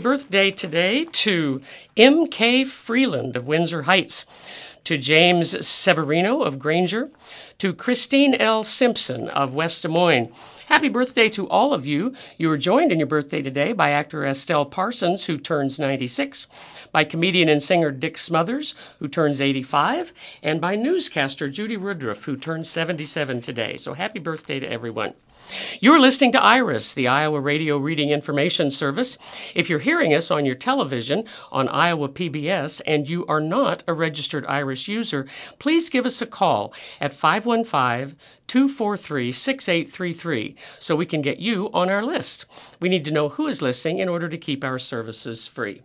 birthday today to M.K. Freeland of Windsor Heights, to James Severino of Granger, to Christine L. Simpson of West Des Moines. Happy birthday to all of you. You were joined in your birthday today by actor Estelle Parsons, who turns 96, by comedian and singer Dick Smothers, who turns 85, and by newscaster Judy Woodruff, who turns 77 today. So happy birthday to everyone. You're listening to IRIS, the Iowa Radio Reading Information Service. If you're hearing us on your television on Iowa PBS and you are not a registered IRIS user, please give us a call at 515 243 6833 so we can get you on our list. We need to know who is listening in order to keep our services free.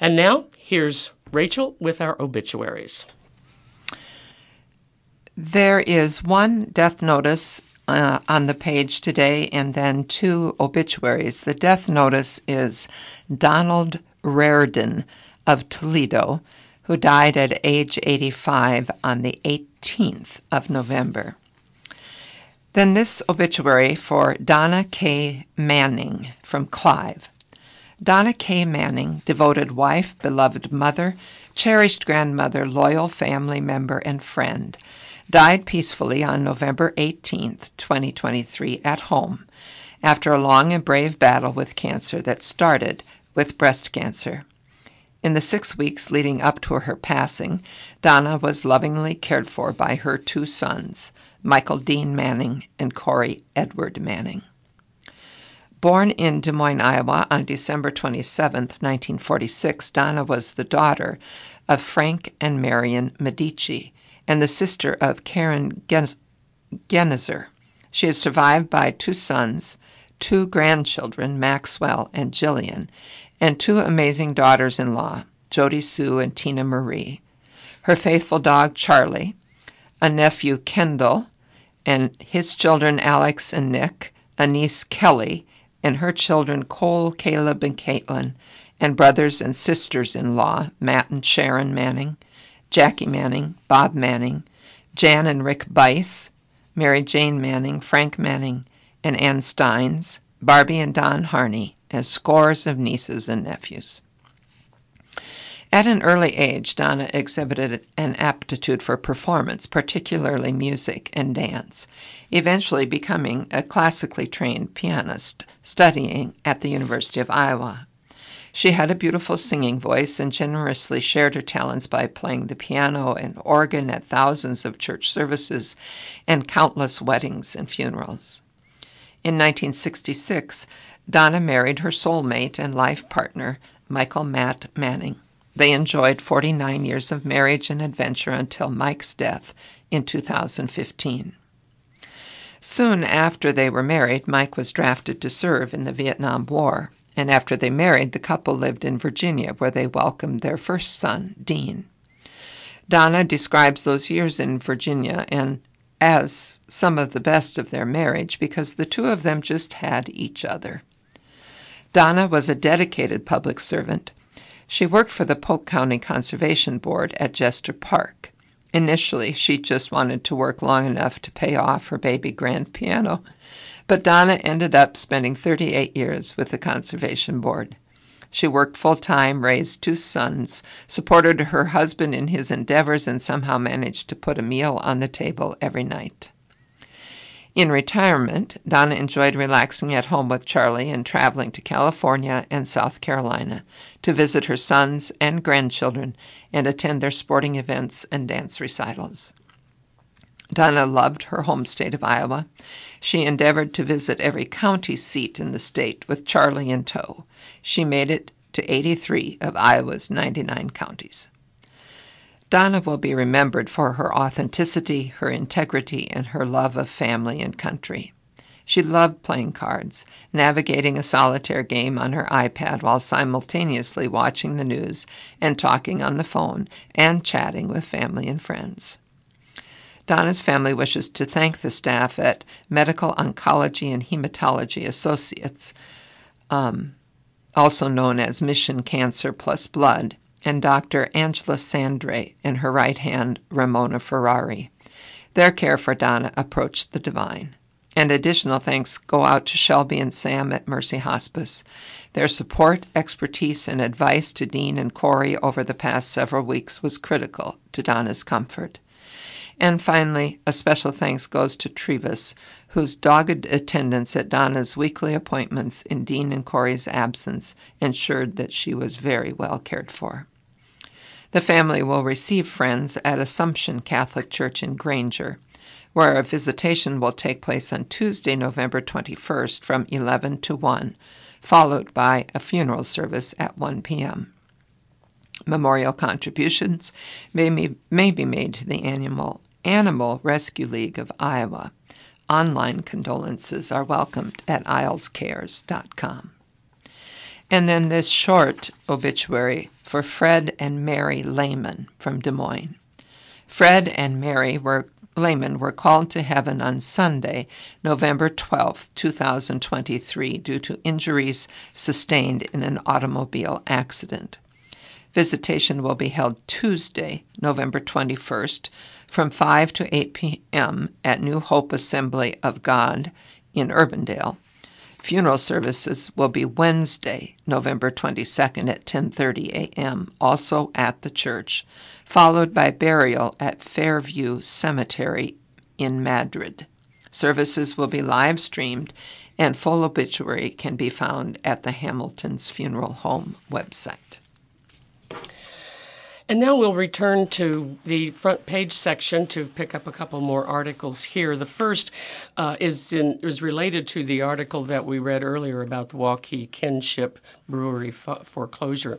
And now, here's Rachel with our obituaries. There is one death notice uh, on the page today, and then two obituaries. The death notice is Donald Reardon of Toledo, who died at age 85 on the 18th of November. Then this obituary for Donna K. Manning from Clive. Donna K. Manning, devoted wife, beloved mother, cherished grandmother, loyal family member, and friend died peacefully on November 18, 2023, at home after a long and brave battle with cancer that started with breast cancer. In the six weeks leading up to her passing, Donna was lovingly cared for by her two sons, Michael Dean Manning and Corey Edward Manning. Born in Des Moines, Iowa on December 27, 1946, Donna was the daughter of Frank and Marion Medici, and the sister of Karen Genezer. She is survived by two sons, two grandchildren, Maxwell and Jillian, and two amazing daughters in law, Jody Sue and Tina Marie. Her faithful dog, Charlie, a nephew, Kendall, and his children, Alex and Nick, a niece, Kelly, and her children, Cole, Caleb, and Caitlin, and brothers and sisters in law, Matt and Sharon Manning, Jackie Manning, Bob Manning, Jan and Rick Bice, Mary Jane Manning, Frank Manning, and Ann Steins, Barbie and Don Harney, and scores of nieces and nephews. At an early age, Donna exhibited an aptitude for performance, particularly music and dance, eventually becoming a classically trained pianist, studying at the University of Iowa. She had a beautiful singing voice and generously shared her talents by playing the piano and organ at thousands of church services and countless weddings and funerals. In 1966, Donna married her soulmate and life partner, Michael Matt Manning. They enjoyed 49 years of marriage and adventure until Mike's death in 2015. Soon after they were married, Mike was drafted to serve in the Vietnam War and after they married, the couple lived in Virginia, where they welcomed their first son, Dean. Donna describes those years in Virginia and as some of the best of their marriage because the two of them just had each other. Donna was a dedicated public servant. She worked for the Polk County Conservation Board at Jester Park. Initially, she just wanted to work long enough to pay off her baby grand piano but Donna ended up spending 38 years with the Conservation Board. She worked full time, raised two sons, supported her husband in his endeavors, and somehow managed to put a meal on the table every night. In retirement, Donna enjoyed relaxing at home with Charlie and traveling to California and South Carolina to visit her sons and grandchildren and attend their sporting events and dance recitals. Donna loved her home state of Iowa. She endeavored to visit every county seat in the state with Charlie in tow. She made it to 83 of Iowa's 99 counties. Donna will be remembered for her authenticity, her integrity, and her love of family and country. She loved playing cards, navigating a solitaire game on her iPad while simultaneously watching the news and talking on the phone and chatting with family and friends. Donna's family wishes to thank the staff at Medical Oncology and Hematology Associates, um, also known as Mission Cancer Plus Blood, and Dr. Angela Sandre and her right hand, Ramona Ferrari. Their care for Donna approached the divine. And additional thanks go out to Shelby and Sam at Mercy Hospice. Their support, expertise, and advice to Dean and Corey over the past several weeks was critical to Donna's comfort. And finally, a special thanks goes to Trevis, whose dogged attendance at Donna's weekly appointments in Dean and Corey's absence ensured that she was very well cared for. The family will receive friends at Assumption Catholic Church in Granger, where a visitation will take place on Tuesday, November 21st from 11 to 1, followed by a funeral service at 1 p.m. Memorial contributions may be, may be made to the annual Animal Rescue League of Iowa. Online condolences are welcomed at islescares.com. And then this short obituary for Fred and Mary Lehman from Des Moines. Fred and Mary were Lehman were called to heaven on Sunday, November 12, 2023, due to injuries sustained in an automobile accident. Visitation will be held Tuesday, November 21st, from 5 to 8 p.m. at New Hope Assembly of God in Urbandale. Funeral services will be Wednesday, November 22nd at 10:30 a.m., also at the church, followed by burial at Fairview Cemetery in Madrid. Services will be live streamed and full obituary can be found at the Hamilton's Funeral Home website. And now we'll return to the front page section to pick up a couple more articles here. The first uh, is in, is related to the article that we read earlier about the Waukee Kinship Brewery foreclosure.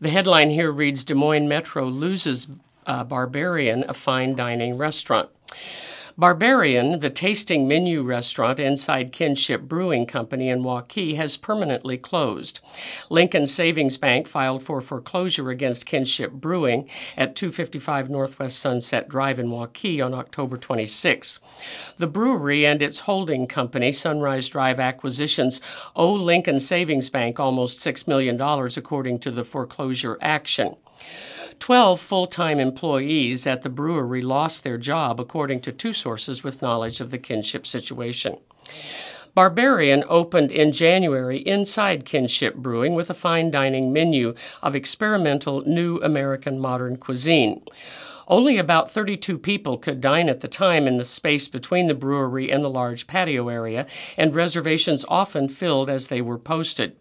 The headline here reads Des Moines Metro loses uh, Barbarian, a fine dining restaurant. Barbarian, the tasting menu restaurant inside Kinship Brewing Company in Waukee, has permanently closed. Lincoln Savings Bank filed for foreclosure against Kinship Brewing at 255 Northwest Sunset Drive in Waukee on October 26. The brewery and its holding company, Sunrise Drive Acquisitions, owe Lincoln Savings Bank almost $6 million, according to the foreclosure action. Twelve full time employees at the brewery lost their job, according to two sources with knowledge of the kinship situation. Barbarian opened in January inside Kinship Brewing with a fine dining menu of experimental new American modern cuisine. Only about 32 people could dine at the time in the space between the brewery and the large patio area, and reservations often filled as they were posted.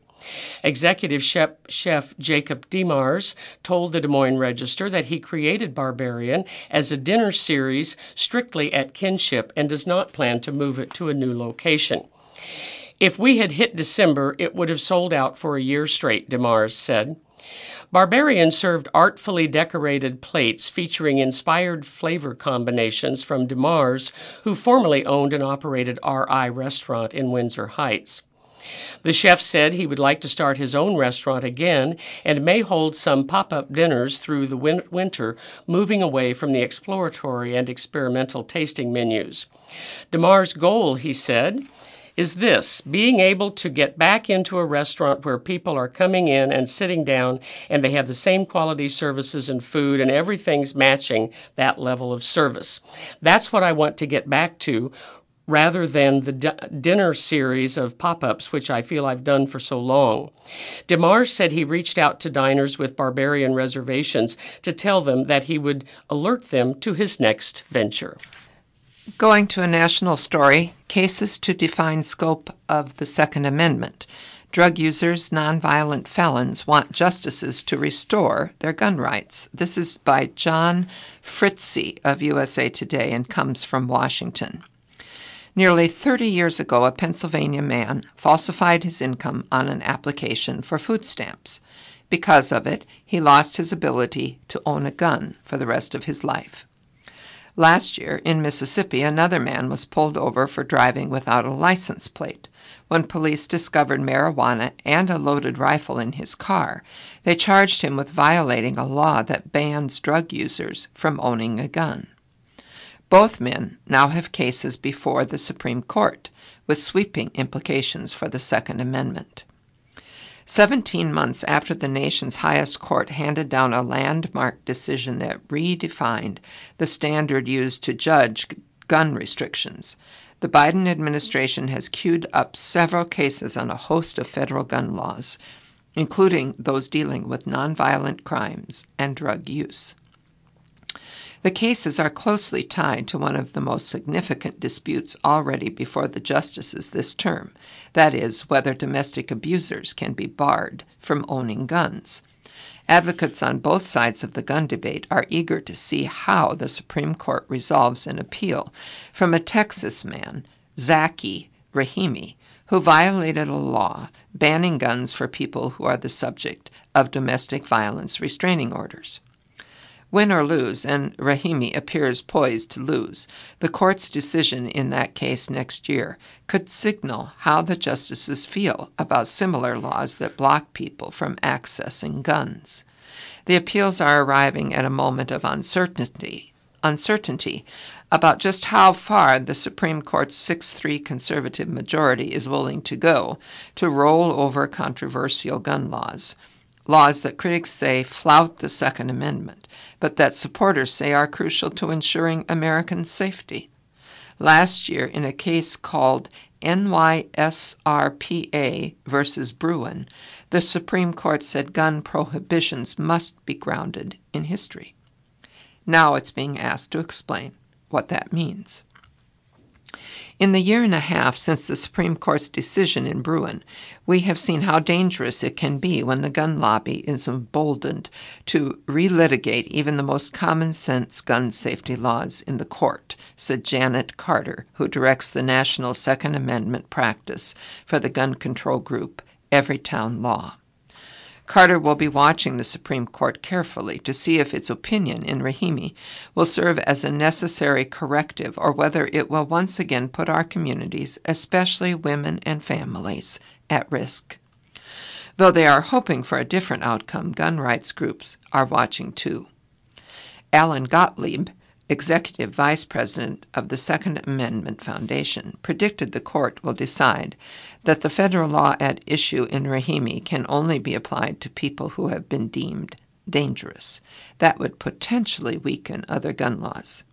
Executive chef, chef Jacob Demars told the Des Moines Register that he created Barbarian as a dinner series strictly at Kinship and does not plan to move it to a new location. If we had hit December, it would have sold out for a year straight, Demars said. Barbarian served artfully decorated plates featuring inspired flavor combinations from Demars, who formerly owned and operated RI Restaurant in Windsor Heights. The chef said he would like to start his own restaurant again and may hold some pop up dinners through the win- winter, moving away from the exploratory and experimental tasting menus. DeMar's goal, he said, is this being able to get back into a restaurant where people are coming in and sitting down and they have the same quality services and food and everything's matching that level of service. That's what I want to get back to rather than the d- dinner series of pop ups, which I feel I've done for so long. DeMars said he reached out to diners with barbarian reservations to tell them that he would alert them to his next venture. Going to a national story cases to define scope of the Second Amendment. Drug users, nonviolent felons want justices to restore their gun rights. This is by John Fritze of USA Today and comes from Washington. Nearly 30 years ago, a Pennsylvania man falsified his income on an application for food stamps. Because of it, he lost his ability to own a gun for the rest of his life. Last year, in Mississippi, another man was pulled over for driving without a license plate. When police discovered marijuana and a loaded rifle in his car, they charged him with violating a law that bans drug users from owning a gun. Both men now have cases before the Supreme Court with sweeping implications for the Second Amendment. Seventeen months after the nation's highest court handed down a landmark decision that redefined the standard used to judge gun restrictions, the Biden administration has queued up several cases on a host of federal gun laws, including those dealing with nonviolent crimes and drug use. The cases are closely tied to one of the most significant disputes already before the justices this term that is, whether domestic abusers can be barred from owning guns. Advocates on both sides of the gun debate are eager to see how the Supreme Court resolves an appeal from a Texas man, Zackey Rahimi, who violated a law banning guns for people who are the subject of domestic violence restraining orders. Win or lose, and Rahimi appears poised to lose, the court's decision in that case next year could signal how the justices feel about similar laws that block people from accessing guns. The appeals are arriving at a moment of uncertainty, uncertainty about just how far the Supreme Court's 6 3 conservative majority is willing to go to roll over controversial gun laws, laws that critics say flout the Second Amendment but that supporters say are crucial to ensuring American safety. Last year, in a case called NYSRPA versus Bruen, the Supreme Court said gun prohibitions must be grounded in history. Now it's being asked to explain what that means. In the year and a half since the Supreme Court's decision in Bruen, we have seen how dangerous it can be when the gun lobby is emboldened to relitigate even the most common sense gun safety laws in the court, said Janet Carter, who directs the National Second Amendment practice for the gun control group Everytown Law. Carter will be watching the Supreme Court carefully to see if its opinion in Rahimi will serve as a necessary corrective or whether it will once again put our communities, especially women and families, at risk. Though they are hoping for a different outcome, gun rights groups are watching too. Alan Gottlieb, executive vice president of the Second Amendment Foundation, predicted the court will decide that the federal law at issue in Rahimi can only be applied to people who have been deemed dangerous. That would potentially weaken other gun laws.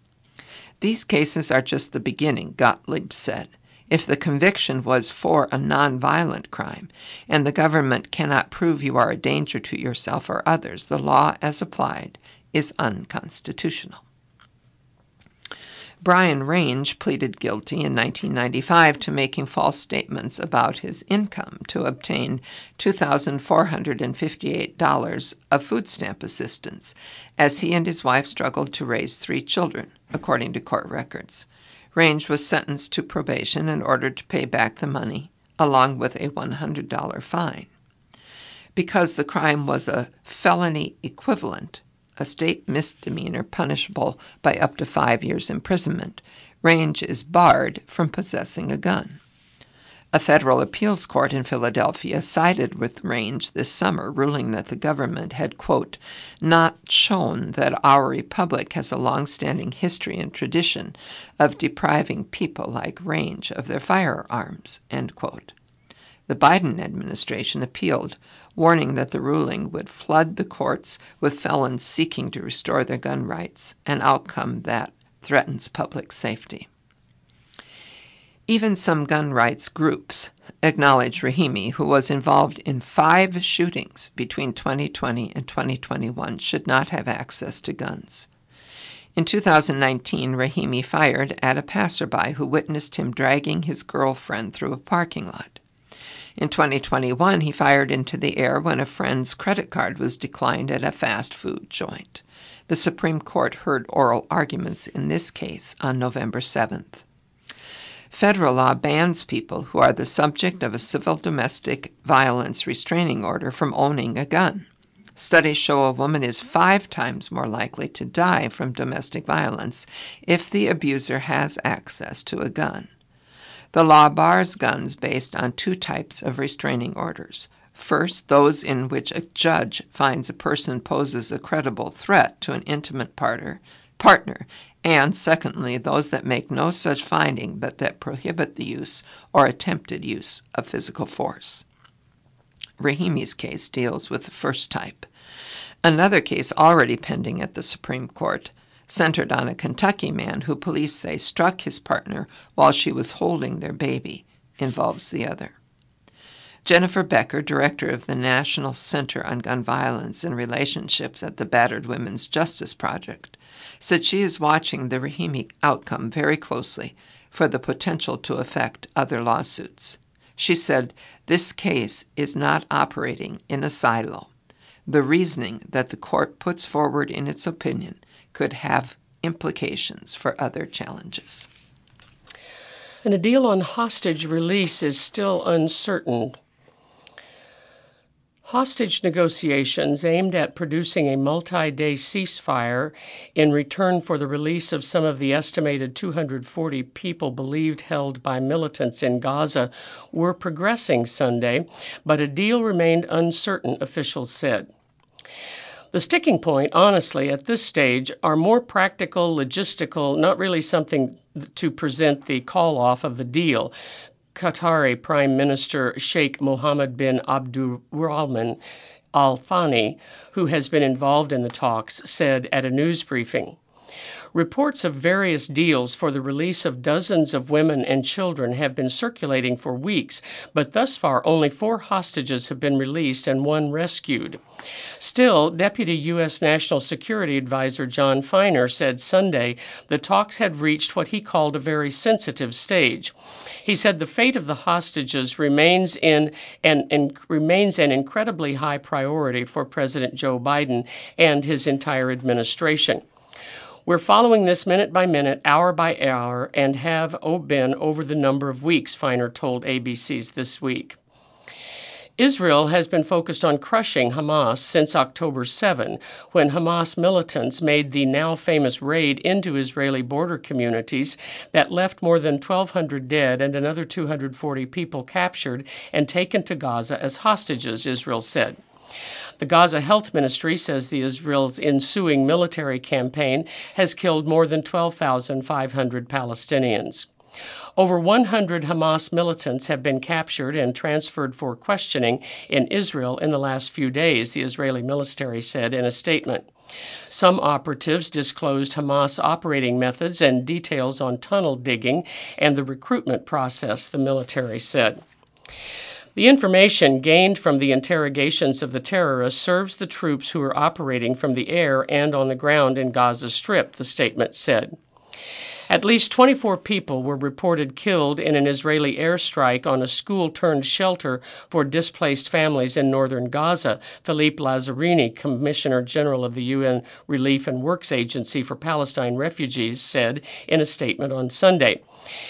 These cases are just the beginning, Gottlieb said. If the conviction was for a nonviolent crime and the government cannot prove you are a danger to yourself or others, the law as applied is unconstitutional. Bryan Range pleaded guilty in 1995 to making false statements about his income to obtain $2,458 of food stamp assistance as he and his wife struggled to raise three children, according to court records. Range was sentenced to probation and ordered to pay back the money, along with a $100 fine. Because the crime was a felony equivalent, a state misdemeanor punishable by up to five years' imprisonment, Range is barred from possessing a gun. A federal appeals court in Philadelphia sided with Range this summer, ruling that the government had, quote, not shown that our republic has a long-standing history and tradition of depriving people like Range of their firearms, end quote. The Biden administration appealed, warning that the ruling would flood the courts with felons seeking to restore their gun rights, an outcome that threatens public safety. Even some gun rights groups acknowledge Rahimi, who was involved in five shootings between 2020 and 2021, should not have access to guns. In 2019, Rahimi fired at a passerby who witnessed him dragging his girlfriend through a parking lot. In 2021, he fired into the air when a friend's credit card was declined at a fast food joint. The Supreme Court heard oral arguments in this case on November 7th. Federal law bans people who are the subject of a civil domestic violence restraining order from owning a gun. Studies show a woman is five times more likely to die from domestic violence if the abuser has access to a gun. The law bars guns based on two types of restraining orders. First, those in which a judge finds a person poses a credible threat to an intimate partner, partner, and secondly, those that make no such finding but that prohibit the use or attempted use of physical force. Rahimi's case deals with the first type. Another case already pending at the Supreme Court centered on a Kentucky man who police say struck his partner while she was holding their baby, involves the other. Jennifer Becker, director of the National Center on Gun Violence and Relationships at the Battered Women's Justice Project, said she is watching the Rahimi outcome very closely for the potential to affect other lawsuits. She said, This case is not operating in a silo. The reasoning that the court puts forward in its opinion could have implications for other challenges. And a deal on hostage release is still uncertain. Hostage negotiations aimed at producing a multi day ceasefire in return for the release of some of the estimated 240 people believed held by militants in Gaza were progressing Sunday, but a deal remained uncertain, officials said. The sticking point, honestly, at this stage are more practical, logistical, not really something to present the call off of the deal. Qatari Prime Minister Sheikh Mohammed bin Abdulrahman Al Thani, who has been involved in the talks, said at a news briefing. Reports of various deals for the release of dozens of women and children have been circulating for weeks, but thus far only four hostages have been released and one rescued. Still, Deputy U.S. National Security Advisor John Finer said Sunday the talks had reached what he called a very sensitive stage. He said the fate of the hostages remains in remains an incredibly high priority for President Joe Biden and his entire administration. We're following this minute by minute, hour by hour, and have oh, been over the number of weeks, Finer told ABC's This Week. Israel has been focused on crushing Hamas since October 7, when Hamas militants made the now famous raid into Israeli border communities that left more than 1,200 dead and another 240 people captured and taken to Gaza as hostages, Israel said. The Gaza Health Ministry says the Israel's ensuing military campaign has killed more than 12,500 Palestinians. Over 100 Hamas militants have been captured and transferred for questioning in Israel in the last few days, the Israeli military said in a statement. Some operatives disclosed Hamas operating methods and details on tunnel digging and the recruitment process, the military said. The information gained from the interrogations of the terrorists serves the troops who are operating from the air and on the ground in Gaza Strip, the statement said. At least 24 people were reported killed in an Israeli airstrike on a school turned shelter for displaced families in northern Gaza, Philippe Lazzarini, Commissioner General of the UN Relief and Works Agency for Palestine Refugees, said in a statement on Sunday.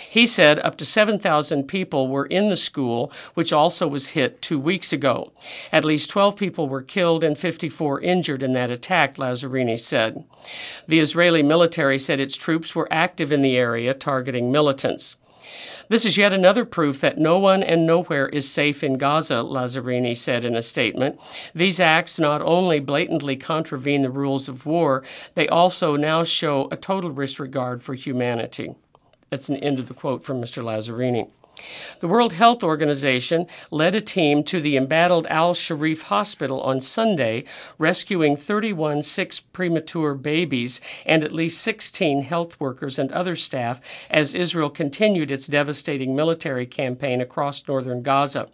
He said up to 7,000 people were in the school, which also was hit two weeks ago. At least 12 people were killed and 54 injured in that attack, Lazzarini said. The Israeli military said its troops were active in the area targeting militants. This is yet another proof that no one and nowhere is safe in Gaza, Lazzarini said in a statement. These acts not only blatantly contravene the rules of war, they also now show a total disregard for humanity. That's an end of the quote from Mr. Lazzarini. The World Health Organization led a team to the embattled Al Shifa Hospital on Sunday, rescuing 31 six premature babies and at least 16 health workers and other staff as Israel continued its devastating military campaign across northern Gaza.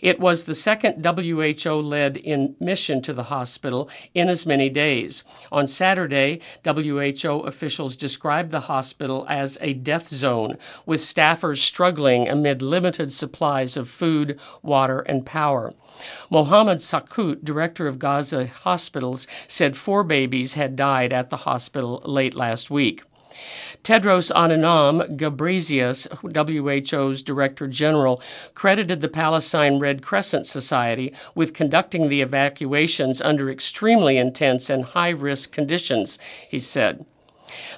It was the second WHO led mission to the hospital in as many days. On Saturday, WHO officials described the hospital as a death zone, with staffers struggling amid limited supplies of food, water, and power. Mohammed Zaqout, director of Gaza hospitals, said four babies had died at the hospital late last week. Tedros Adhanom Ghebreyesus, WHO's Director General, credited the Palestine Red Crescent Society with conducting the evacuations under extremely intense and high risk conditions, he said.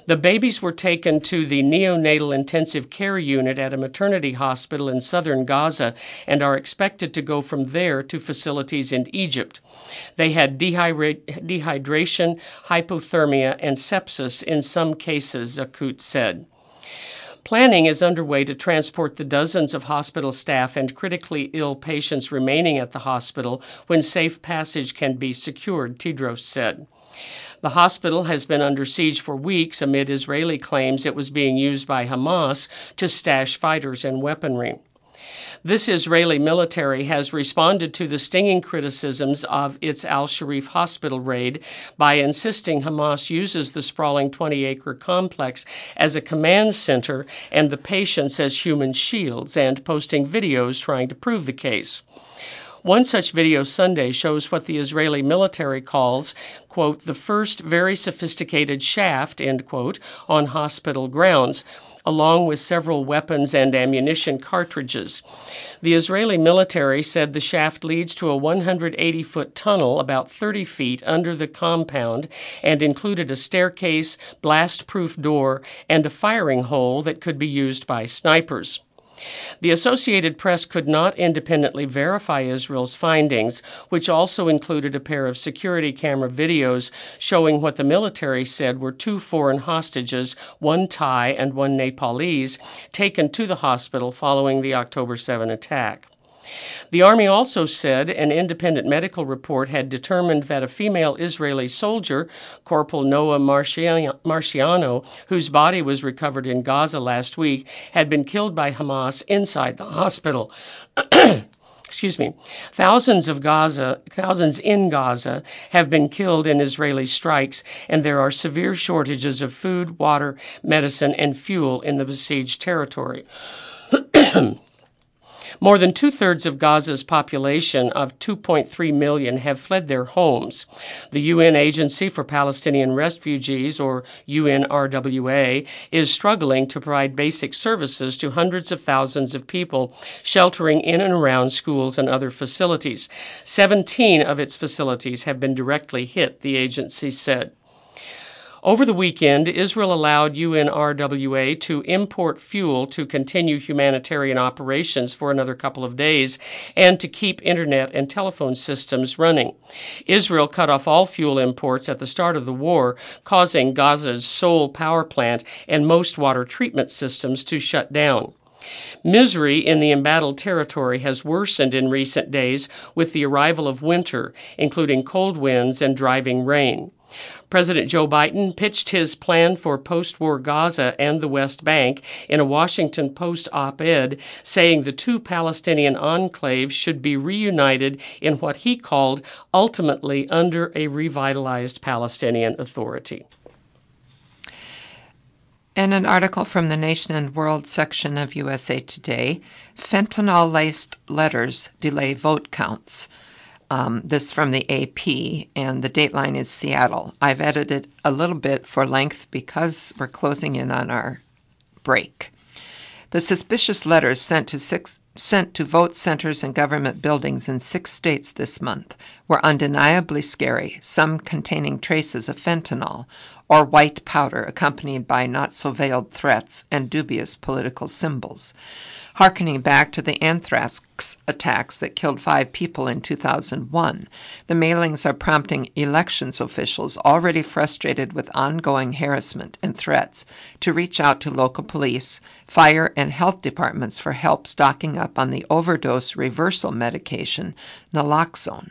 The babies were taken to the neonatal intensive care unit at a maternity hospital in southern Gaza and are expected to go from there to facilities in Egypt. They had dehydration, hypothermia, and sepsis in some cases, Zaqout said. Planning is underway to transport the dozens of hospital staff and critically ill patients remaining at the hospital when safe passage can be secured, Tedros said. The hospital has been under siege for weeks amid Israeli claims it was being used by Hamas to stash fighters and weaponry. This Israeli military has responded to the stinging criticisms of its Al Shifa hospital raid by insisting Hamas uses the sprawling 20 acre complex as a command center and the patients as human shields, and posting videos trying to prove the case. One such video Sunday shows what the Israeli military calls, quote, the first very sophisticated shaft, end quote, on hospital grounds along with several weapons and ammunition cartridges. The Israeli military said the shaft leads to a 180 foot tunnel about 30 feet under the compound and included a staircase, blast proof door, and a firing hole that could be used by snipers. The Associated Press could not independently verify Israel's findings, which also included a pair of security camera videos showing what the military said were two foreign hostages, one Thai and one Nepalese, taken to the hospital following the October 7 attack. The Army also said an independent medical report had determined that a female Israeli soldier, Corporal Noa Marciano, whose body was recovered in Gaza last week, had been killed by Hamas inside the hospital. excuse me, thousands of Gaza, thousands in Gaza have been killed in Israeli strikes, and there are severe shortages of food, water, medicine, and fuel in the besieged territory. More than two thirds of Gaza's population of 2.3 million have fled their homes. The UN Agency for Palestinian Refugees, or UNRWA, is struggling to provide basic services to hundreds of thousands of people sheltering in and around schools and other facilities. 17 of its facilities have been directly hit, the agency said. Over the weekend, Israel allowed UNRWA to import fuel to continue humanitarian operations for another couple of days and to keep internet and telephone systems running. Israel cut off all fuel imports at the start of the war, causing Gaza's sole power plant and most water treatment systems to shut down. Misery in the embattled territory has worsened in recent days with the arrival of winter, including cold winds and driving rain. President Joe Biden pitched his plan for post war Gaza and the West Bank in a Washington Post op ed, saying the two Palestinian enclaves should be reunited in what he called ultimately under a revitalized Palestinian Authority. In an article from the Nation and World section of USA Today, fentanyl laced letters delay vote counts. Um, this from the AP, and the dateline is Seattle. I've edited a little bit for length because we're closing in on our break. The suspicious letters sent to six sent to vote centers and government buildings in six states this month were undeniably scary, some containing traces of fentanyl or white powder accompanied by not so veiled threats and dubious political symbols harkening back to the anthrax attacks that killed five people in 2001. The mailings are prompting elections officials already frustrated with ongoing harassment and threats to reach out to local police, fire, and health departments for help stocking up on the overdose reversal medication, naloxone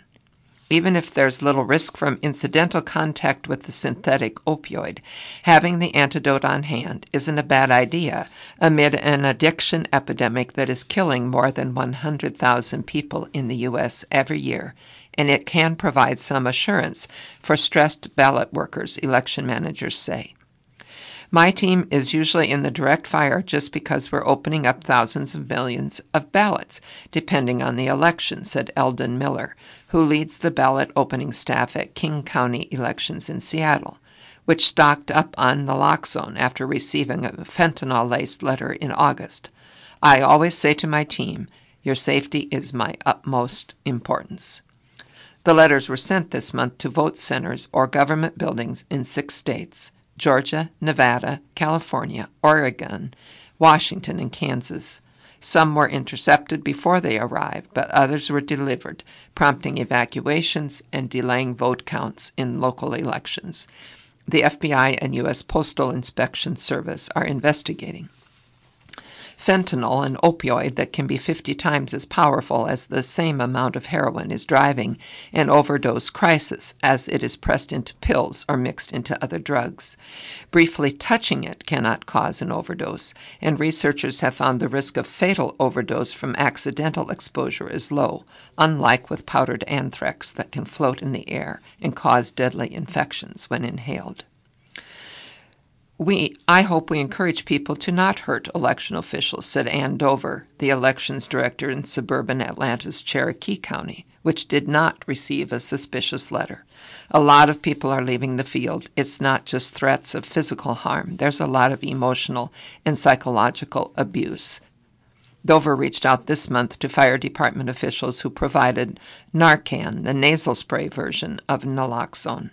even if there's little risk from incidental contact with the synthetic opioid, having the antidote on hand isn't a bad idea amid an addiction epidemic that is killing more than 100,000 people in the U.S. every year, and it can provide some assurance for stressed ballot workers, election managers say. My team is usually in the direct fire just because we're opening up thousands of millions of ballots, depending on the election, said Eldon Miller, who leads the ballot opening staff at King County Elections in Seattle, which stocked up on naloxone after receiving a fentanyl laced letter in August. I always say to my team, your safety is my utmost importance. The letters were sent this month to vote centers or government buildings in six states. Georgia, Nevada, California, Oregon, Washington, and Kansas. Some were intercepted before they arrived, but others were delivered, prompting evacuations and delaying vote counts in local elections. The FBI and U.S. Postal Inspection Service are investigating. Fentanyl, an opioid that can be 50 times as powerful as the same amount of heroin, is driving an overdose crisis as it is pressed into pills or mixed into other drugs. Briefly touching it cannot cause an overdose, and researchers have found the risk of fatal overdose from accidental exposure is low, unlike with powdered anthrax that can float in the air and cause deadly infections when inhaled we, I hope we encourage people to not hurt election officials, said Ann Dover, the elections director in suburban Atlanta's Cherokee County, which did not receive a suspicious letter. A lot of people are leaving the field. It's not just threats of physical harm, there's a lot of emotional and psychological abuse. Dover reached out this month to fire department officials who provided Narcan, the nasal spray version of naloxone.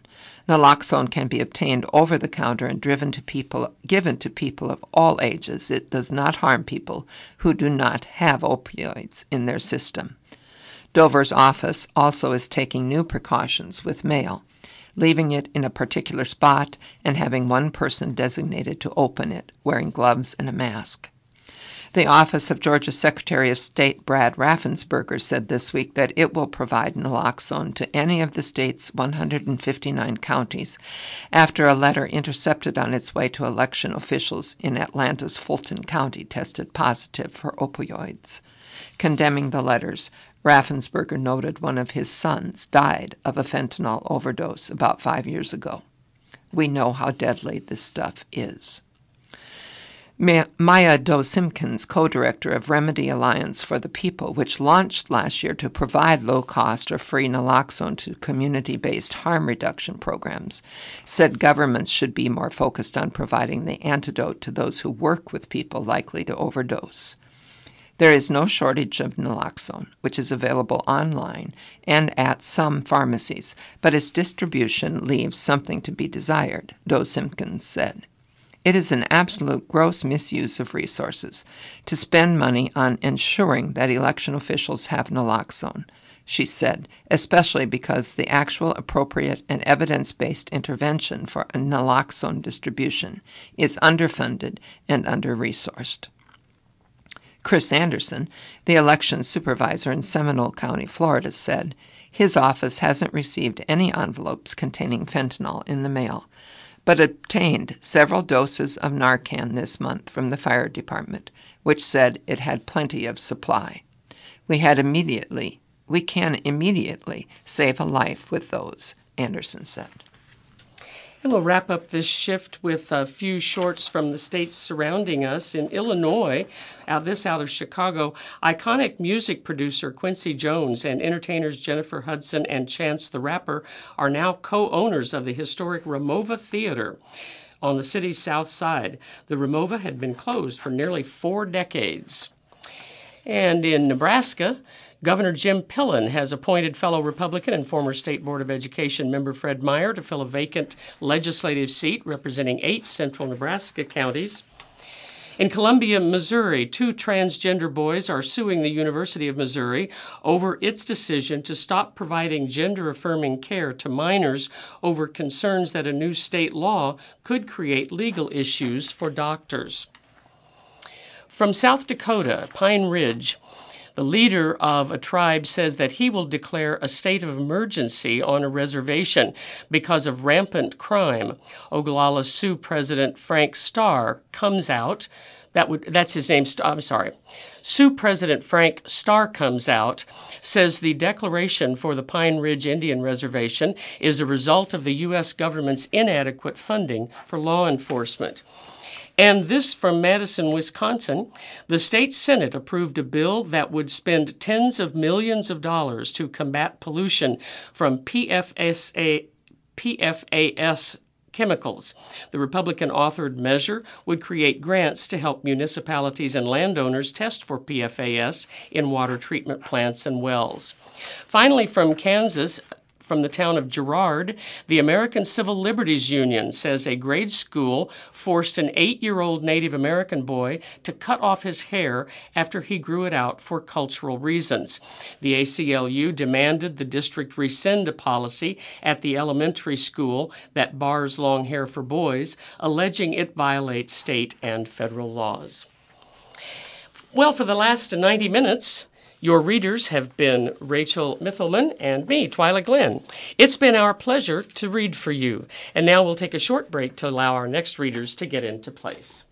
Naloxone can be obtained over the counter and driven to people, given to people of all ages. It does not harm people who do not have opioids in their system. Dover's office also is taking new precautions with mail, leaving it in a particular spot and having one person designated to open it, wearing gloves and a mask. The office of Georgia's Secretary of State Brad Raffensperger said this week that it will provide naloxone to any of the state's 159 counties after a letter intercepted on its way to election officials in Atlanta's Fulton County tested positive for opioids. Condemning the letters, Raffensperger noted one of his sons died of a fentanyl overdose about five years ago. We know how deadly this stuff is. Maya Doe Simonds, co director of Remedy Alliance for the People, which launched last year to provide low cost or free naloxone to community based harm reduction programs, said governments should be more focused on providing the antidote to those who work with people likely to overdose. There is no shortage of naloxone, which is available online and at some pharmacies, but its distribution leaves something to be desired, Doe Simonds said. It is an absolute gross misuse of resources to spend money on ensuring that election officials have naloxone, she said, especially because the actual appropriate and evidence based intervention for a naloxone distribution is underfunded and under resourced. Chris Anderson, the election supervisor in Seminole County, Florida, said his office hasn't received any envelopes containing fentanyl in the mail but obtained several doses of Narcan this month from the fire department, which said it had plenty of supply. We had immediately, we can immediately save a life with those, Anderson said. And we'll wrap up this shift with a few shorts from the states surrounding us. In Illinois, out this out of Chicago, iconic music producer Quincy Jones and entertainers Jennifer Hudson and Chance the Rapper are now co-owners of the historic Ramova Theater on the city's south side. The Ramova had been closed for nearly four decades. And in Nebraska, Governor Jim Pillen has appointed fellow Republican and former State Board of Education member Fred Meyer to fill a vacant legislative seat representing eight central Nebraska counties. In Columbia, Missouri, two transgender boys are suing the University of Missouri over its decision to stop providing gender affirming care to minors over concerns that a new state law could create legal issues for doctors. From South Dakota, Pine Ridge, the leader of a tribe says that he will declare a state of emergency on a reservation because of rampant crime. Oglala Sioux President Frank Star Comes Out. That would that's his name. I'm sorry. Sioux President Frank Star Comes Out, says the declaration for the Pine Ridge Indian Reservation is a result of the U.S. government's inadequate funding for law enforcement. And this from Madison, Wisconsin. The state Senate approved a bill that would spend tens of millions of dollars to combat pollution from PFSA, PFAS chemicals. The Republican authored measure would create grants to help municipalities and landowners test for PFAS in water treatment plants and wells. Finally, from Kansas, from the town of Girard, the American Civil Liberties Union says a grade school forced an eight year old Native American boy to cut off his hair after he grew it out for cultural reasons. The ACLU demanded the district rescind a policy at the elementary school that bars long hair for boys, alleging it violates state and federal laws. Well, for the last 90 minutes, your readers have been Rachel Mithelman and me, Twyla Glenn. It's been our pleasure to read for you. And now we'll take a short break to allow our next readers to get into place.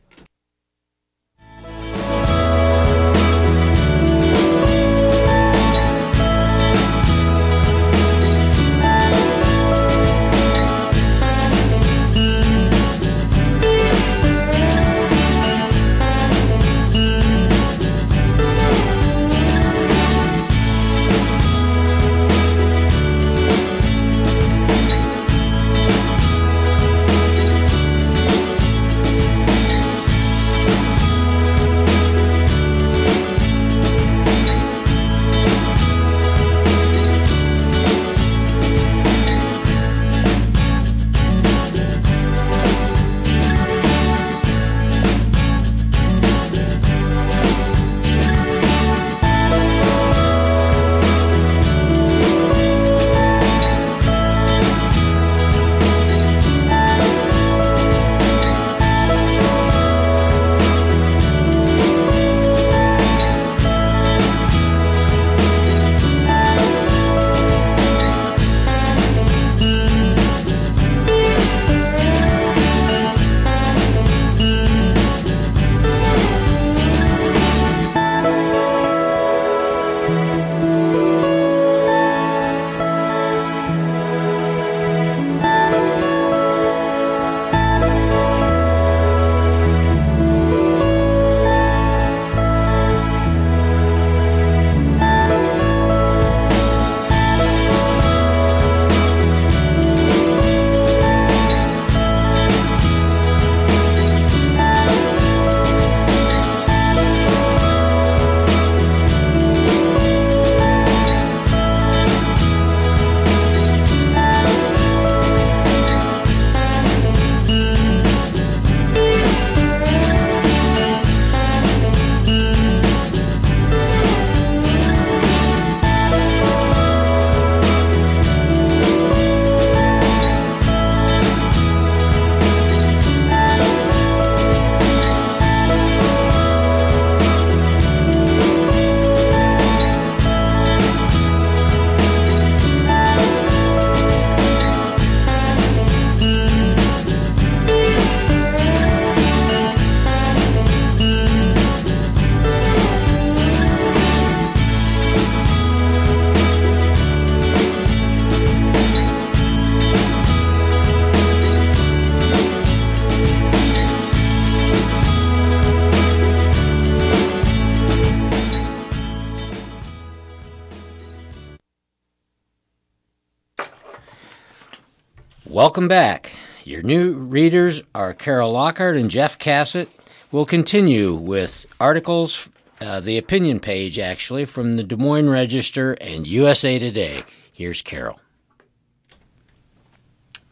Welcome back. Your new readers are Carol Lockhart and Jeff Cassett. We'll continue with articles, uh, the opinion page actually, from the Des Moines Register and USA Today. Here's Carol.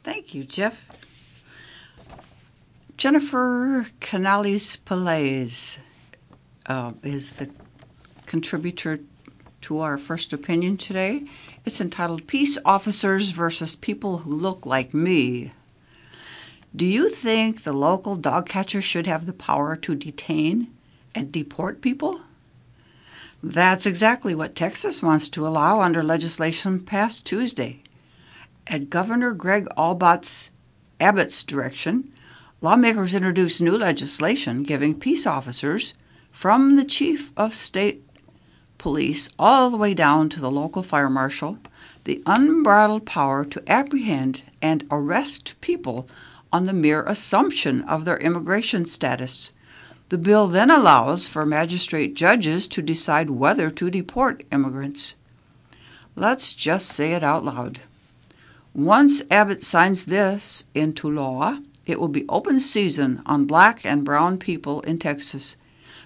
Thank you, Jeff. Jennifer Canales Pelez uh, is the contributor to our first opinion today. It's entitled Peace Officers versus People Who Look Like Me. Do you think the local dog catcher should have the power to detain and deport people? That's exactly what Texas wants to allow under legislation passed Tuesday. At Governor Greg Abbott's, Abbott's direction, lawmakers introduced new legislation giving peace officers, from the chief of state police all the way down to the local fire marshal the unbridled power to apprehend and arrest people on the mere assumption of their immigration status. The bill then allows for magistrate judges to decide whether to deport immigrants. Let's just say it out loud. Once Abbott signs this into law, it will be open season on black and brown people in Texas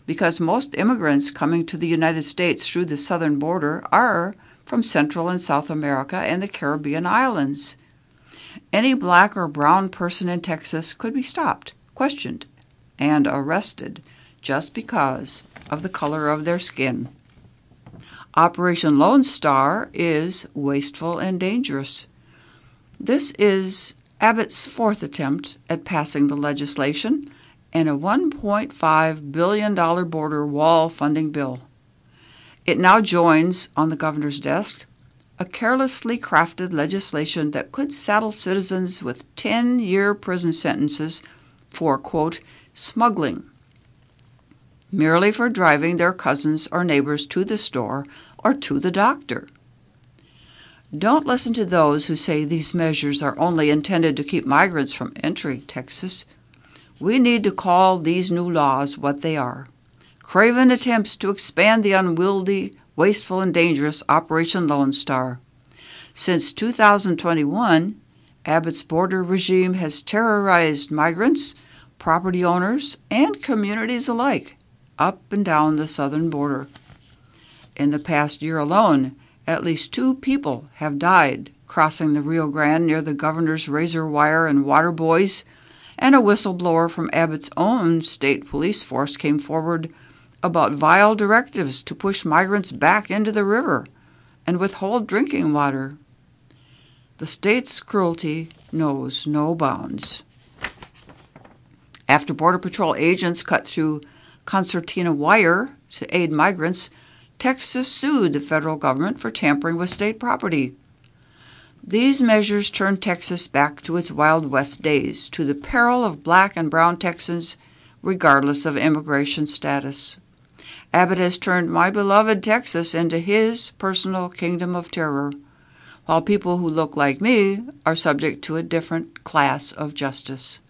because most immigrants coming to the United States through the southern border are from Central and South America and the Caribbean islands. Any black or brown person in Texas could be stopped, questioned, and arrested just because of the color of their skin. Operation Lone Star is wasteful and dangerous. This is Abbott's fourth attempt at passing the legislation and a $1.5 billion border wall funding bill. It now joins on the governor's desk a carelessly crafted legislation that could saddle citizens with 10 year prison sentences for, quote, smuggling, merely for driving their cousins or neighbors to the store or to the doctor. Don't listen to those who say these measures are only intended to keep migrants from entering Texas. We need to call these new laws what they are craven attempts to expand the unwieldy, wasteful, and dangerous Operation Lone Star. Since 2021, Abbott's border regime has terrorized migrants, property owners, and communities alike up and down the southern border. In the past year alone, at least two people have died crossing the Rio Grande near the governor's razor wire and water buoys, and a whistleblower from Abbott's own state police force came forward about vile directives to push migrants back into the river and withhold drinking water. The state's cruelty knows no bounds. After Border Patrol agents cut through concertina wire to aid migrants, Texas sued the federal government for tampering with state property. These measures turned Texas back to its Wild West days, to the peril of black and brown Texans, regardless of immigration status. Abbott has turned my beloved Texas into his personal kingdom of terror, while people who look like me are subject to a different class of justice.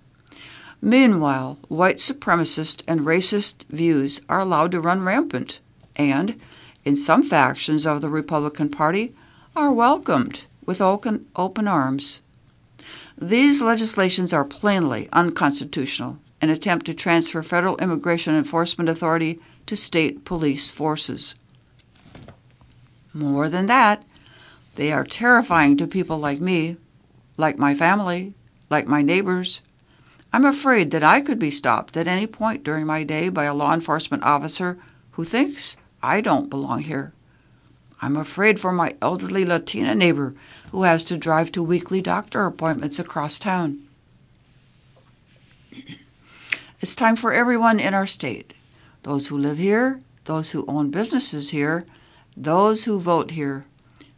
Meanwhile, white supremacist and racist views are allowed to run rampant, and, in some factions of the Republican Party, are welcomed with open, open arms. These legislations are plainly unconstitutional, an attempt to transfer federal immigration enforcement authority to state police forces. More than that, they are terrifying to people like me, like my family, like my neighbors. I'm afraid that I could be stopped at any point during my day by a law enforcement officer who thinks I don't belong here. I'm afraid for my elderly Latina neighbor who has to drive to weekly doctor appointments across town. It's time for everyone in our state those who live here, those who own businesses here, those who vote here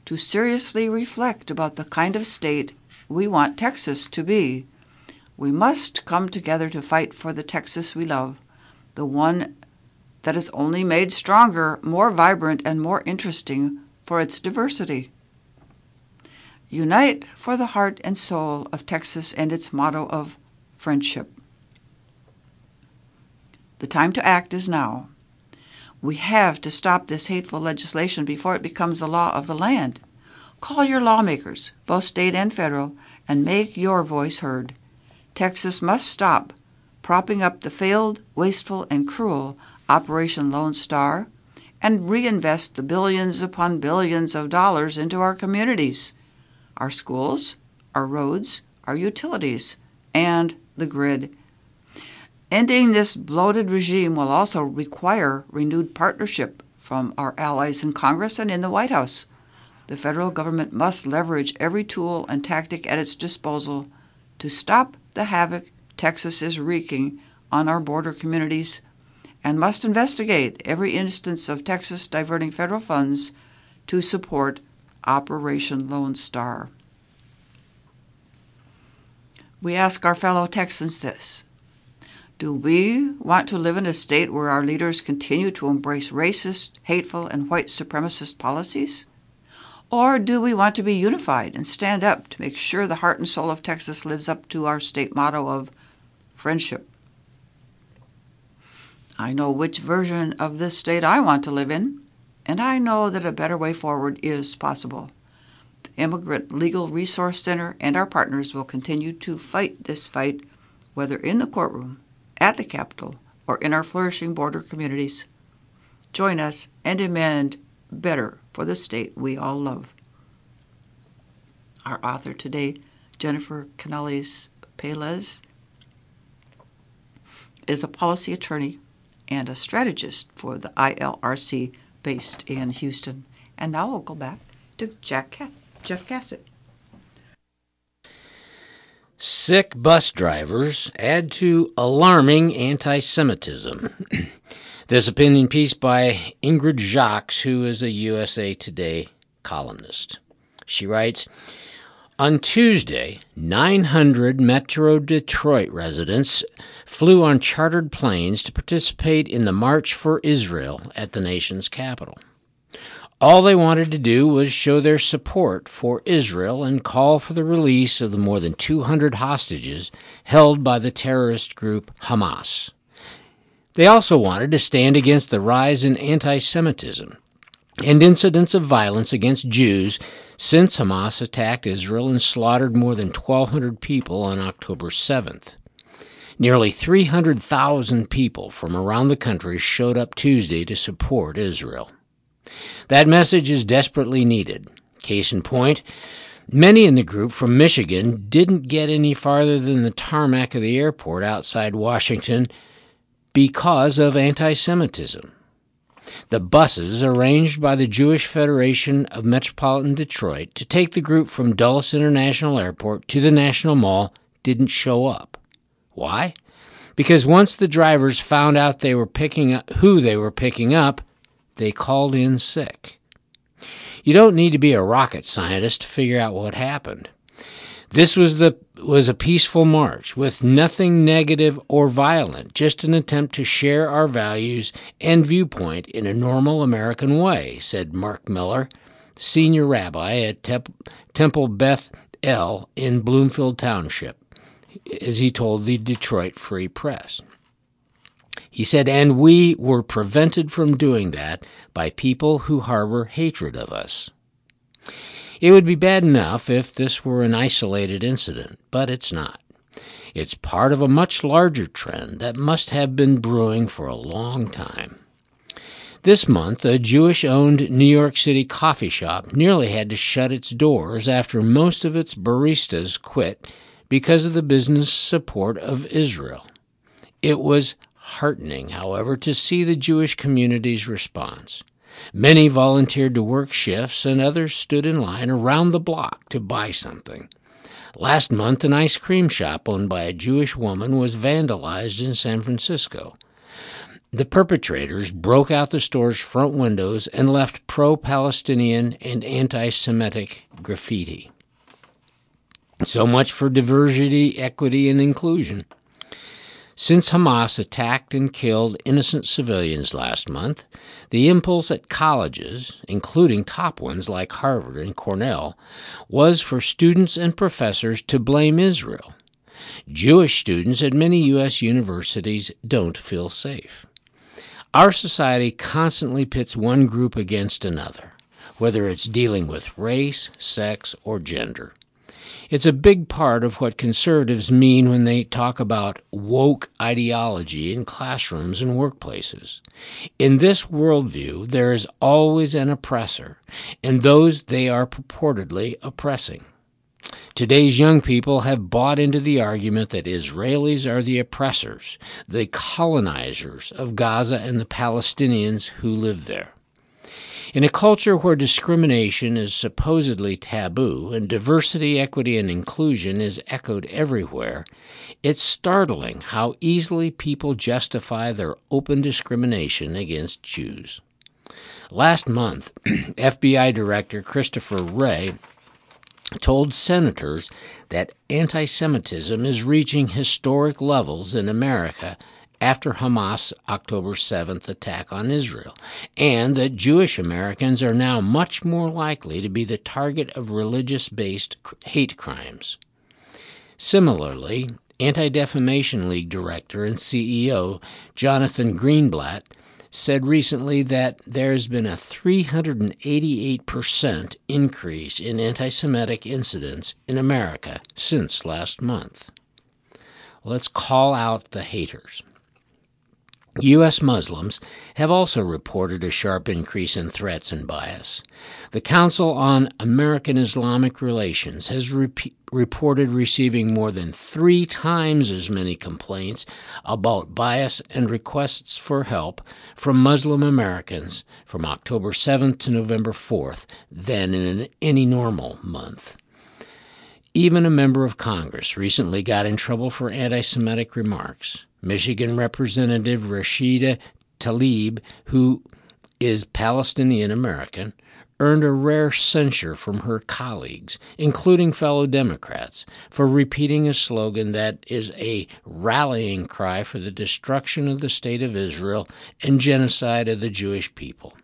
to seriously reflect about the kind of state we want Texas to be. We must come together to fight for the Texas we love, the one that is only made stronger, more vibrant, and more interesting for its diversity. Unite for the heart and soul of Texas and its motto of friendship. The time to act is now. We have to stop this hateful legislation before it becomes the law of the land. Call your lawmakers, both state and federal, and make your voice heard. Texas must stop propping up the failed, wasteful, and cruel Operation Lone Star and reinvest the billions upon billions of dollars into our communities, our schools, our roads, our utilities, and the grid. Ending this bloated regime will also require renewed partnership from our allies in Congress and in the White House. The federal government must leverage every tool and tactic at its disposal to stop the havoc Texas is wreaking on our border communities and must investigate every instance of Texas diverting federal funds to support Operation Lone Star. We ask our fellow Texans this do we want to live in a state where our leaders continue to embrace racist, hateful, and white supremacist policies? Or do we want to be unified and stand up to make sure the heart and soul of Texas lives up to our state motto of friendship? I know which version of this state I want to live in, and I know that a better way forward is possible. The Immigrant Legal Resource Center and our partners will continue to fight this fight, whether in the courtroom at the Capitol or in our flourishing border communities. Join us and demand better for the state we all love. Our author today, Jennifer Canales Pelez, is a policy attorney and a strategist for the ILRC based in Houston. And now we'll go back to Jack Jeff Cassett. Sick bus drivers add to alarming anti Semitism. this opinion piece by Ingrid Jacques, who is a USA Today columnist. She writes On Tuesday, 900 Metro Detroit residents flew on chartered planes to participate in the March for Israel at the nation's capital. All they wanted to do was show their support for Israel and call for the release of the more than 200 hostages held by the terrorist group Hamas. They also wanted to stand against the rise in anti Semitism and incidents of violence against Jews since Hamas attacked Israel and slaughtered more than 1,200 people on October 7th. Nearly 300,000 people from around the country showed up Tuesday to support Israel. That message is desperately needed. Case in point, many in the group from Michigan didn't get any farther than the tarmac of the airport outside Washington because of anti Semitism. The buses arranged by the Jewish Federation of Metropolitan Detroit to take the group from Dulles International Airport to the National Mall didn't show up. Why? Because once the drivers found out they were picking up who they were picking up, they called in sick. You don't need to be a rocket scientist to figure out what happened. This was the was a peaceful march with nothing negative or violent, just an attempt to share our values and viewpoint in a normal American way, said Mark Miller, senior rabbi at Temple Beth El in Bloomfield Township, as he told the Detroit Free Press. He said, and we were prevented from doing that by people who harbor hatred of us. It would be bad enough if this were an isolated incident, but it's not. It's part of a much larger trend that must have been brewing for a long time. This month, a Jewish owned New York City coffee shop nearly had to shut its doors after most of its baristas quit because of the business support of Israel. It was heartening, however, to see the Jewish community's response. Many volunteered to work shifts, and others stood in line around the block to buy something. Last month, an ice cream shop owned by a Jewish woman was vandalized in San Francisco. The perpetrators broke out the store's front windows and left pro Palestinian and anti Semitic graffiti. So much for diversity, equity, and inclusion. Since Hamas attacked and killed innocent civilians last month, the impulse at colleges, including top ones like Harvard and Cornell, was for students and professors to blame Israel. Jewish students at many U.S. universities don't feel safe. Our society constantly pits one group against another, whether it's dealing with race, sex, or gender. It's a big part of what conservatives mean when they talk about woke ideology in classrooms and workplaces. In this worldview, there is always an oppressor, and those they are purportedly oppressing. Today's young people have bought into the argument that Israelis are the oppressors, the colonizers of Gaza and the Palestinians who live there. In a culture where discrimination is supposedly taboo and diversity, equity, and inclusion is echoed everywhere, it's startling how easily people justify their open discrimination against Jews. Last month, FBI Director Christopher Wray told senators that anti Semitism is reaching historic levels in America after Hamas' October 7th attack on Israel, and that Jewish Americans are now much more likely to be the target of religious based hate crimes. Similarly, Anti Defamation League director and CEO Jonathan Greenblatt said recently that there's been a 388% increase in anti Semitic incidents in America since last month. Let's call out the haters. U.S. Muslims have also reported a sharp increase in threats and bias. The Council on American Islamic Relations has reported receiving more than three times as many complaints about bias and requests for help from Muslim Americans from October 7th to November 4th than in any normal month. Even a member of Congress recently got in trouble for anti Semitic remarks. Michigan Representative Rashida Tlaib, who is Palestinian American, earned a rare censure from her colleagues, including fellow Democrats, for repeating a slogan that is a rallying cry for the destruction of the State of Israel and genocide of the Jewish people.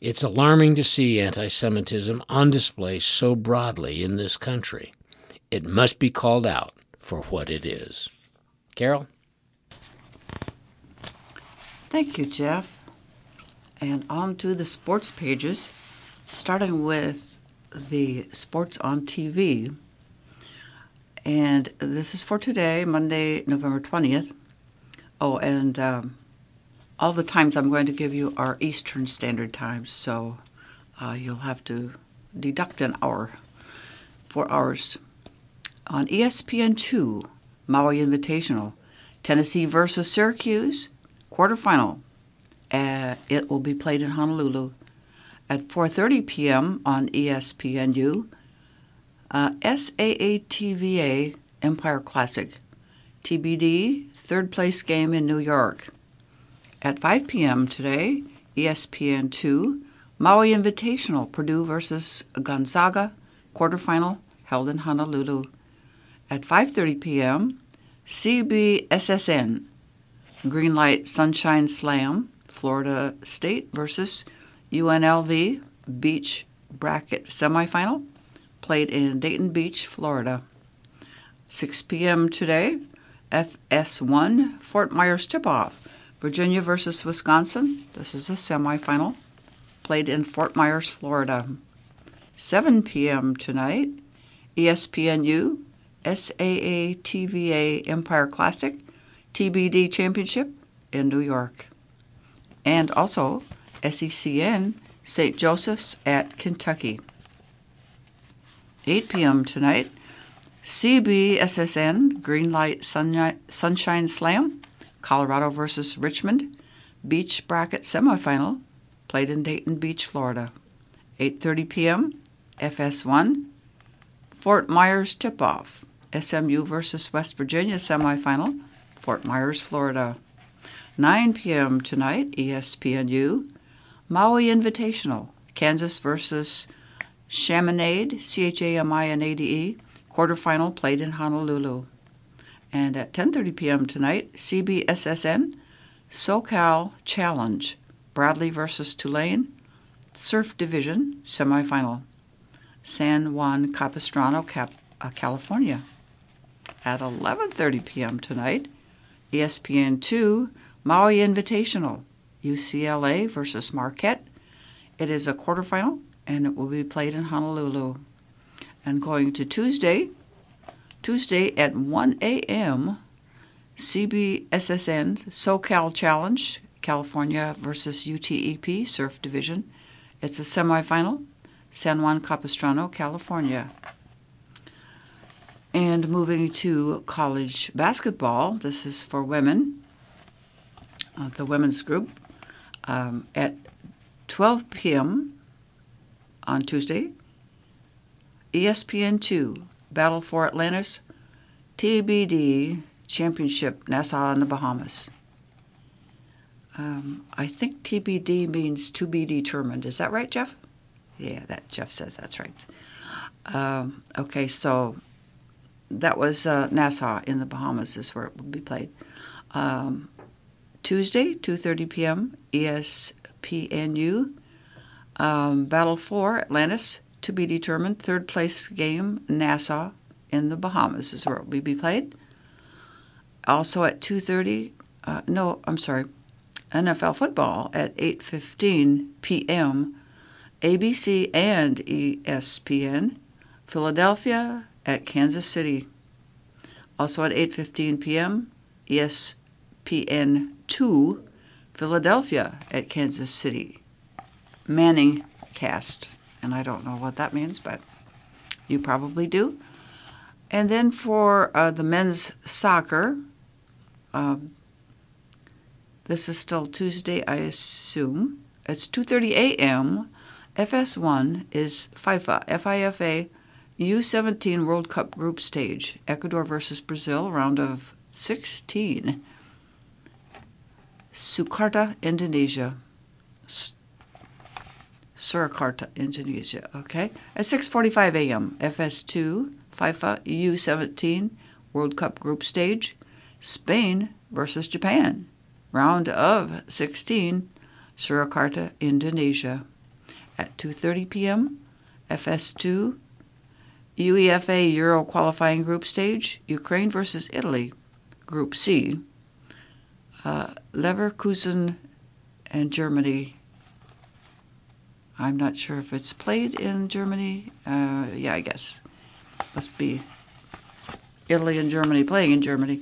It's alarming to see anti Semitism on display so broadly in this country. It must be called out for what it is. Carol? Thank you, Jeff. And on to the sports pages, starting with the sports on TV. And this is for today, Monday, November 20th. Oh, and um, all the times I'm going to give you are Eastern Standard Times, so uh, you'll have to deduct an hour, four hours. On ESPN2, Maui Invitational, Tennessee versus Syracuse, quarterfinal. Uh, it will be played in Honolulu at 4:30 p.m. on ESPNU. Uh, SAA Empire Classic, TBD third place game in New York. At 5 p.m. today, ESPN2 Maui Invitational Purdue versus Gonzaga quarterfinal held in Honolulu. At 5:30 p.m., CBSSN Greenlight Sunshine Slam, Florida State versus UNLV Beach Bracket Semifinal, played in Dayton Beach, Florida. 6 p.m. today, FS1 Fort Myers Tip Off, Virginia versus Wisconsin. This is a semifinal, played in Fort Myers, Florida. 7 p.m. tonight, ESPNU SAA TVA Empire Classic TBD Championship in New York. And also SECN St. Joseph's at Kentucky. 8 p.m. tonight, CBSSN Greenlight Sunshine Slam, Colorado versus Richmond, Beach Bracket Semifinal, played in Dayton Beach, Florida. 8:30 p.m. FS1 Fort Myers Tip-Off, SMU versus West Virginia semifinal, Fort Myers, Florida. 9 p.m. tonight, ESPNU, Maui Invitational, Kansas versus Chaminade, C H A M I N A D E, quarterfinal played in Honolulu. And at 10:30 p.m. tonight, CBSSN, SoCal Challenge, Bradley versus Tulane, Surf Division semifinal, San Juan Capistrano, Cap- uh, California. At 11:30 p.m. tonight, ESPN2 Maui Invitational, UCLA versus Marquette. It is a quarterfinal and it will be played in Honolulu. And going to Tuesday, Tuesday at 1 a.m., CBSSN SoCal Challenge, California versus UTEP Surf Division. It's a semifinal, San Juan Capistrano, California. And moving to college basketball, this is for women, uh, the women's group, um, at 12 p.m. on Tuesday. ESPN2, Battle for Atlantis, TBD Championship, Nassau in the Bahamas. Um, I think TBD means to be determined. Is that right, Jeff? Yeah, that Jeff says that's right. Um, okay, so that was uh, Nassau in the Bahamas is where it will be played. Um, Tuesday, 2:30 p.m. ESPNU. Um, Battle for Atlantis to be determined. Third place game Nassau in the Bahamas is where it will be played. Also at 2:30. Uh, no, I'm sorry. NFL football at 8:15 p.m. ABC and ESPN. Philadelphia at Kansas City. Also at 8:15 p.m., ESPN2 Philadelphia at Kansas City. Manning cast, and I don't know what that means, but you probably do. And then for uh, the men's soccer, um, this is still Tuesday, I assume. It's 2:30 a.m. FS1 is FIFA, FIFA U17 World Cup group stage, Ecuador versus Brazil, round of 16. Sukarta, Indonesia. Surakarta, Indonesia. Okay. At 6:45 a.m., FS2 FIFA U17 World Cup group stage, Spain versus Japan. Round of 16, Surakarta, Indonesia. At 2:30 p.m., FS2 UEFA Euro qualifying group stage, Ukraine versus Italy, Group C. Uh, Leverkusen and Germany. I'm not sure if it's played in Germany. Uh, yeah, I guess. Must be Italy and Germany playing in Germany.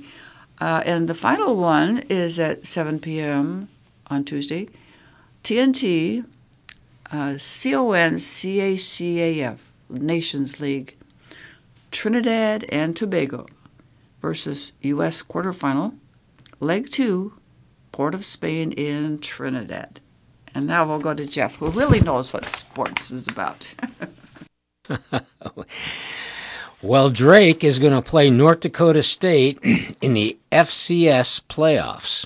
Uh, and the final one is at 7 p.m. on Tuesday. TNT, uh, CONCACAF, Nations League, Trinidad and Tobago versus U.S. quarterfinal, leg two, Port of Spain in Trinidad. And now we'll go to Jeff, who really knows what sports is about. well, Drake is going to play North Dakota State in the FCS playoffs.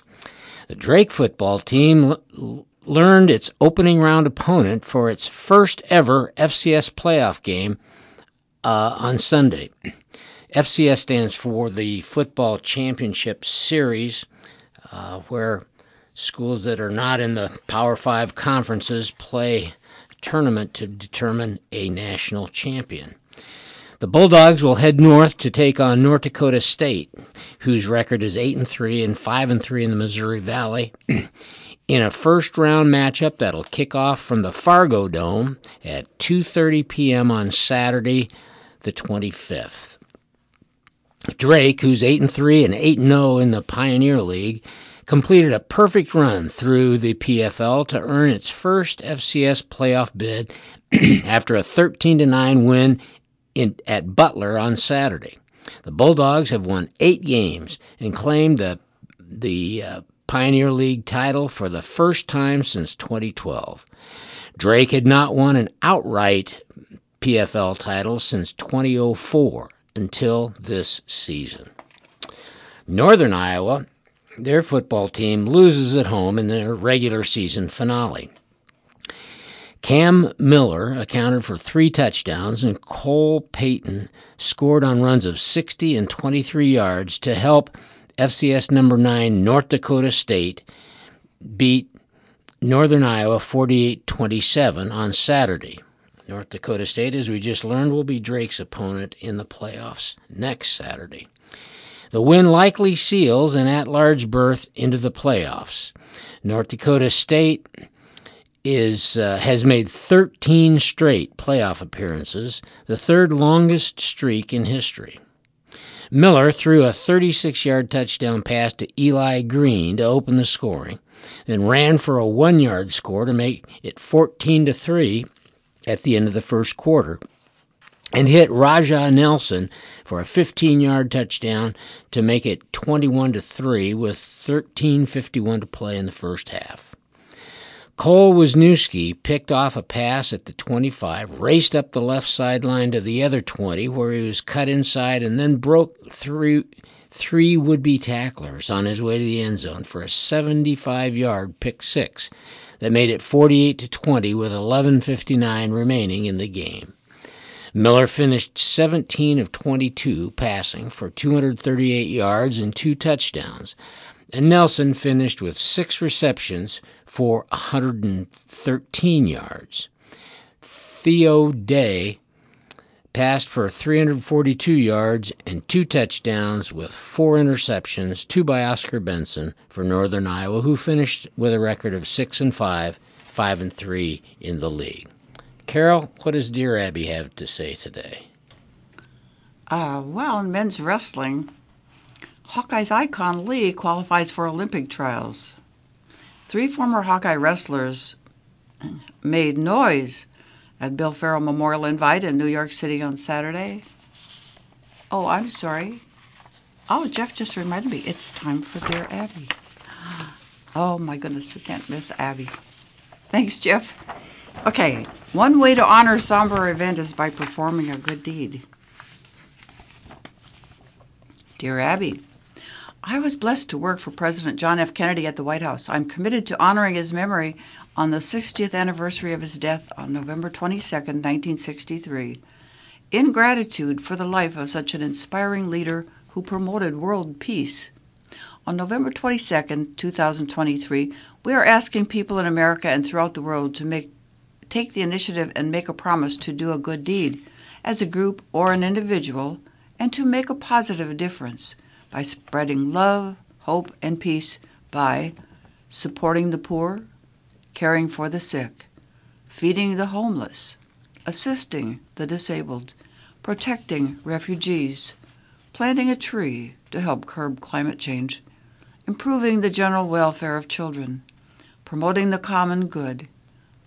The Drake football team l- learned its opening round opponent for its first ever FCS playoff game uh, on Sunday. FCS stands for the Football Championship Series, uh, where schools that are not in the Power Five conferences play a tournament to determine a national champion. The Bulldogs will head north to take on North Dakota State, whose record is 8 and 3 and 5 and 3 in the Missouri Valley. in a first round matchup that'll kick off from the Fargodome at 2:30 p.m. on Saturday the 25th. Drake, who's 8 and 3 and 8 and 0 in the Pioneer League, completed a perfect run through the PFL to earn its first FCS playoff bid after a 13 to 9 win in, at Butler on Saturday. The Bulldogs have won 8 games and claimed the the uh, Pioneer League title for the first time since 2012. Drake had not won an outright PFL title since 2004 until this season. Northern Iowa, their football team loses at home in their regular season finale. Cam Miller accounted for three touchdowns, and Cole Payton scored on runs of 60 and 23 yards to help FCS number 9 North Dakota State beat Northern Iowa 48 27 on Saturday. North Dakota State, as we just learned, will be Drake's opponent in the playoffs next Saturday. The win likely seals an at large berth into the playoffs. North Dakota State is uh, has made 13 straight playoff appearances, the third longest streak in history. Miller threw a 36 yard touchdown pass to Eli Green to open the scoring, then ran for a one yard score to make it 14 to 3 at the end of the first quarter and hit Raja Nelson for a 15-yard touchdown to make it 21 to 3 with 13:51 to play in the first half. Cole Wisniewski picked off a pass at the 25, raced up the left sideline to the other 20 where he was cut inside and then broke through three would-be tacklers on his way to the end zone for a 75-yard pick 6 that made it 48 to 20 with 11:59 remaining in the game. Miller finished 17 of 22 passing for 238 yards and two touchdowns, and Nelson finished with six receptions for 113 yards. Theo Day passed for 342 yards and two touchdowns with four interceptions, two by Oscar Benson for Northern Iowa, who finished with a record of 6 and 5, 5 and 3 in the league. Carol, what does Dear Abby have to say today? Uh, well, in men's wrestling, Hawkeye's icon Lee qualifies for Olympic trials. Three former Hawkeye wrestlers made noise at Bill Farrell Memorial Invite in New York City on Saturday. Oh, I'm sorry. Oh, Jeff just reminded me it's time for Dear Abby. Oh my goodness, we can't miss Abby. Thanks, Jeff. Okay, one way to honor a somber event is by performing a good deed. Dear Abby, I was blessed to work for President John F. Kennedy at the White House. I'm committed to honoring his memory on the 60th anniversary of his death on November 22, 1963, in gratitude for the life of such an inspiring leader who promoted world peace. On November 22, 2023, we are asking people in America and throughout the world to make take the initiative and make a promise to do a good deed as a group or an individual and to make a positive difference by spreading love, hope, and peace by supporting the poor, caring for the sick, feeding the homeless, assisting the disabled, protecting refugees, planting a tree to help curb climate change, improving the general welfare of children, promoting the common good,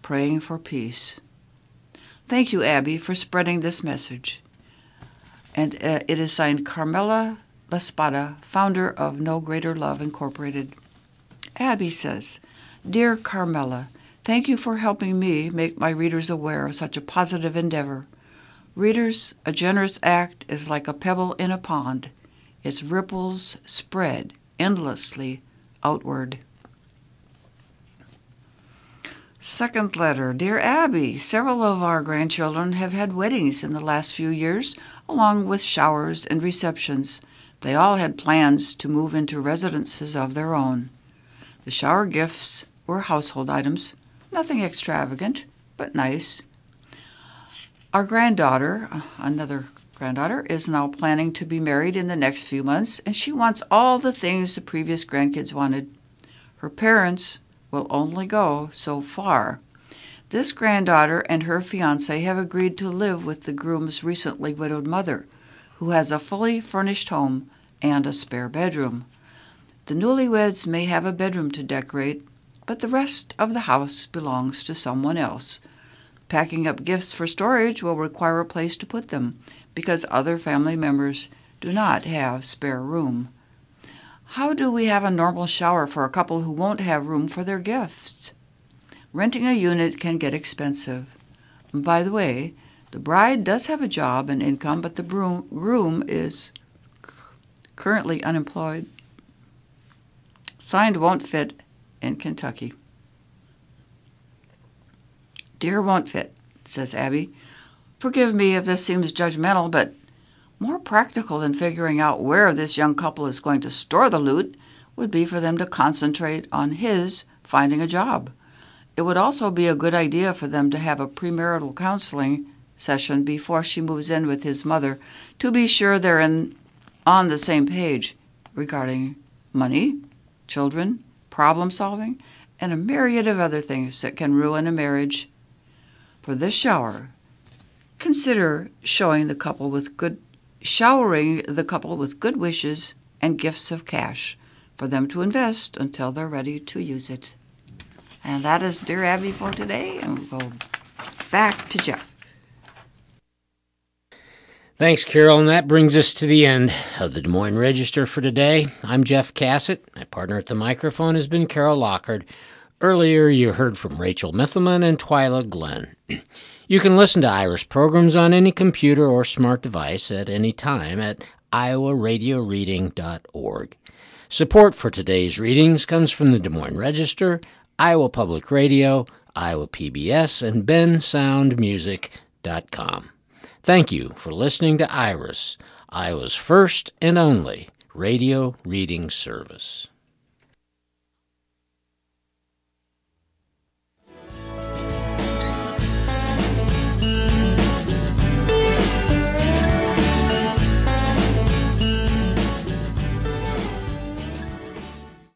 praying for peace. Thank you, Abby, for spreading this message. And uh, it is signed Carmella Laspada, founder of No Greater Love Incorporated. Abby says, Dear Carmella, thank you for helping me make my readers aware of such a positive endeavor. Readers, a generous act is like a pebble in a pond. Its ripples spread endlessly outward. Second letter Dear Abby, several of our grandchildren have had weddings in the last few years, along with showers and receptions. They all had plans to move into residences of their own. The shower gifts were household items, nothing extravagant, but nice. Our granddaughter, uh, another granddaughter, is now planning to be married in the next few months, and she wants all the things the previous grandkids wanted. Her parents will only go so far. This granddaughter and her fiance have agreed to live with the groom's recently widowed mother who has a fully furnished home and a spare bedroom. The newlyweds may have a bedroom to decorate, but the rest of the house belongs to someone else. Packing up gifts for storage will require a place to put them because other family members do not have spare room. How do we have a normal shower for a couple who won't have room for their gifts? Renting a unit can get expensive. By the way, the bride does have a job and income, but the groom is currently unemployed. Signed won't fit in Kentucky. Dear won't fit, says Abby. Forgive me if this seems judgmental, but more practical than figuring out where this young couple is going to store the loot would be for them to concentrate on his finding a job. It would also be a good idea for them to have a premarital counseling session before she moves in with his mother to be sure they're in, on the same page regarding money, children, problem solving, and a myriad of other things that can ruin a marriage. For this shower, consider showing the couple with good showering the couple with good wishes and gifts of cash for them to invest until they're ready to use it. And that is Dear Abby for today, and we'll go back to Jeff. Thanks, Carol, and that brings us to the end of the Des Moines Register for today. I'm Jeff Cassett. My partner at the microphone has been Carol Lockard. Earlier, you heard from Rachel Mithelman and Twyla Glenn. You can listen to Iris programs on any computer or smart device at any time at iowaradioreading.org. Support for today's readings comes from the Des Moines Register, Iowa Public Radio, Iowa PBS, and bensoundmusic.com. Thank you for listening to Iris, Iowa's first and only radio reading service.